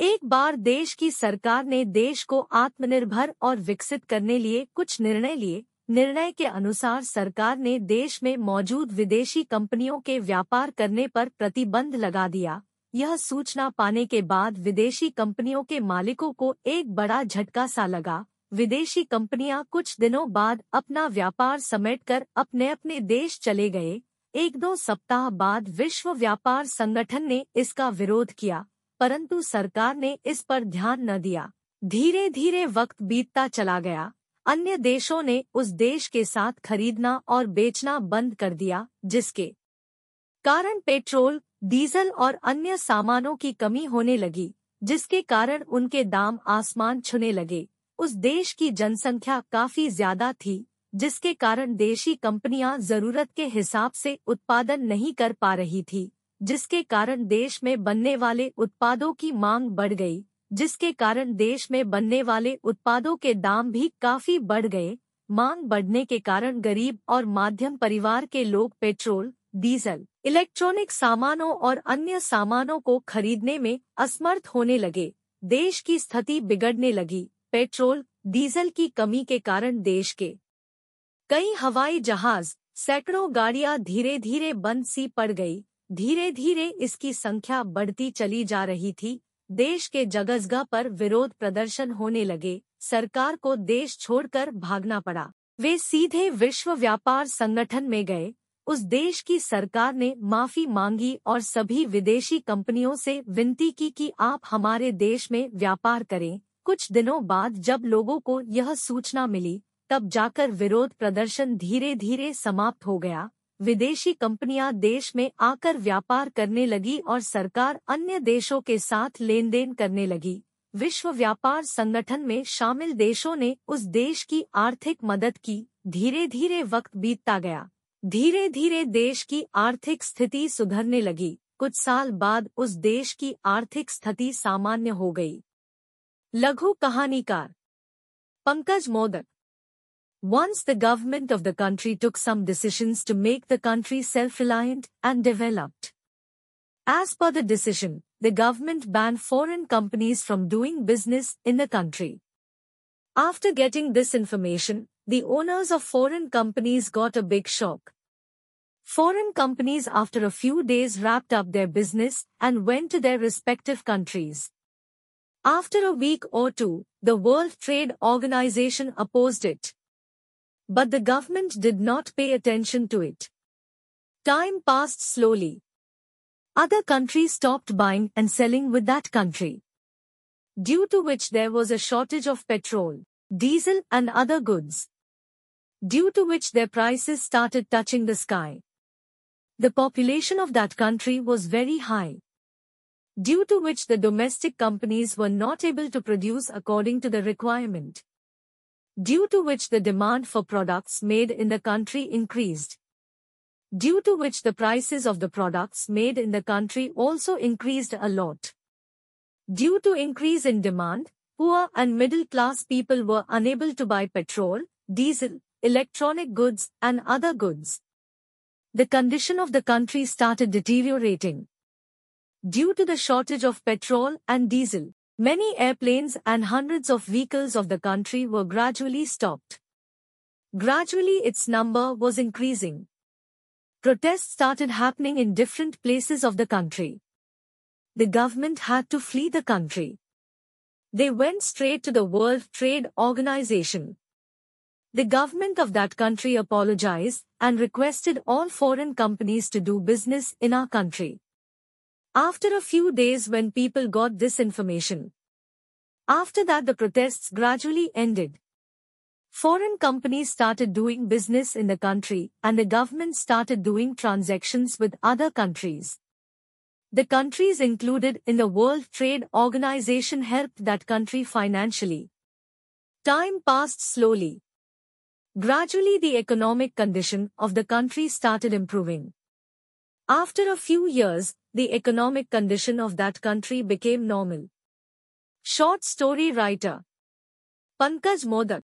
एक बार देश की सरकार ने देश को आत्मनिर्भर और विकसित करने लिए कुछ निर्णय लिए। निर्णय के अनुसार सरकार ने देश में मौजूद विदेशी कंपनियों के व्यापार करने पर प्रतिबंध लगा दिया। यह सूचना पाने के बाद विदेशी कंपनियों के मालिकों को एक बड़ा झटका सा लगा। विदेशी कंपनियाँ कुछ दिनों बाद अपना व्यापार समेटकर अपने अपने देश चले गए। एक दो सप्ताह बाद विश्व व्यापार संगठन ने इसका विरोध किया। परंतु सरकार ने इस पर ध्यान न दिया। धीरे धीरे वक्त बीतता चला गया। अन्य देशों ने उस देश के साथ खरीदना और बेचना बंद कर दिया, जिसके कारण पेट्रोल, डीजल और अन्य सामानों की कमी होने लगी, जिसके कारण उनके दाम आसमान छूने लगे। उस देश की जनसंख्या काफ़ी ज़्यादा थी, जिसके कारण देशी कंपनियाँ ज़रूरत के हिसाब से उत्पादन नहीं कर पा रही थी। जिसके कारण देश में बनने वाले उत्पादों की मांग बढ़ गई, जिसके कारण देश में बनने वाले उत्पादों के दाम भी काफ़ी बढ़ गए। मांग बढ़ने के कारण गरीब और माध्यम परिवार के लोग पेट्रोल, डीजल, इलेक्ट्रॉनिक सामानों और अन्य सामानों को खरीदने में असमर्थ होने लगे। देश की स्थिति बिगड़ने लगी। पेट्रोल, डीजल की कमी के कारण देश के कई हवाई जहाज़, सैकड़ों गाड़ियाँ धीरे धीरे बंद सी पड़ गई। धीरे धीरे इसकी संख्या बढ़ती चली जा रही थी। देश के जगजगा पर विरोध प्रदर्शन होने लगे। सरकार को देश छोड़कर भागना पड़ा। वे सीधे विश्व व्यापार संगठन में गए। उस देश की सरकार ने माफ़ी मांगी और सभी विदेशी कंपनियों से विनती की कि आप हमारे देश में व्यापार करें। कुछ दिनों बाद जब लोगों को यह सूचना मिली, तब जाकर विरोध प्रदर्शन धीरे धीरे समाप्त हो गया। विदेशी कंपनियाँ देश में आकर व्यापार करने लगी और सरकार अन्य देशों के साथ लेन देन करने लगी। विश्व व्यापार संगठन में शामिल देशों ने उस देश की आर्थिक मदद की। धीरे धीरे वक्त बीतता गया। धीरे धीरे देश की आर्थिक स्थिति सुधरने लगी। कुछ साल बाद उस देश की आर्थिक स्थिति सामान्य हो गई। लघु कहानीकार Pankaj modak Once the government of the country took some decisions to make the country self-reliant and developed. As per the decision, the government banned foreign companies from doing business in the country. After getting this information, the owners of foreign companies got a big shock. Foreign companies after a few days wrapped up their business and went to their respective countries. After a week or two, the World Trade Organization opposed it. But the government did not pay attention to it. Time passed slowly. Other countries stopped buying and selling with that country. Due to which there was a shortage of petrol, diesel and other goods. Due to which their prices started touching the sky. The population of that country was very high. Due to which the domestic companies were not able to produce according to the requirement due to which the demand for products made in the country increased. Due to which the prices of the products made in the country also increased a lot. Due to increase in demand, poor and middle class people were unable to buy petrol, diesel, electronic goods and other goods. The condition of the country started deteriorating. Due to the shortage of petrol and diesel, Many airplanes and hundreds of vehicles of the country were gradually stopped. Gradually its number was increasing. Protests started happening in different places of the country. The government had to flee the country. They went straight to the World Trade Organization. The government of that country apologized and requested all foreign companies to do business in our country. After a few days when people got this information. After that the protests gradually ended. Foreign companies started doing business in the country and the government started doing transactions with other countries. The countries included in the World Trade Organization helped that country financially. Time passed slowly. Gradually the economic condition of the country started improving. After a few years, the economic condition of that country became normal. Short story writer Pankaj Modak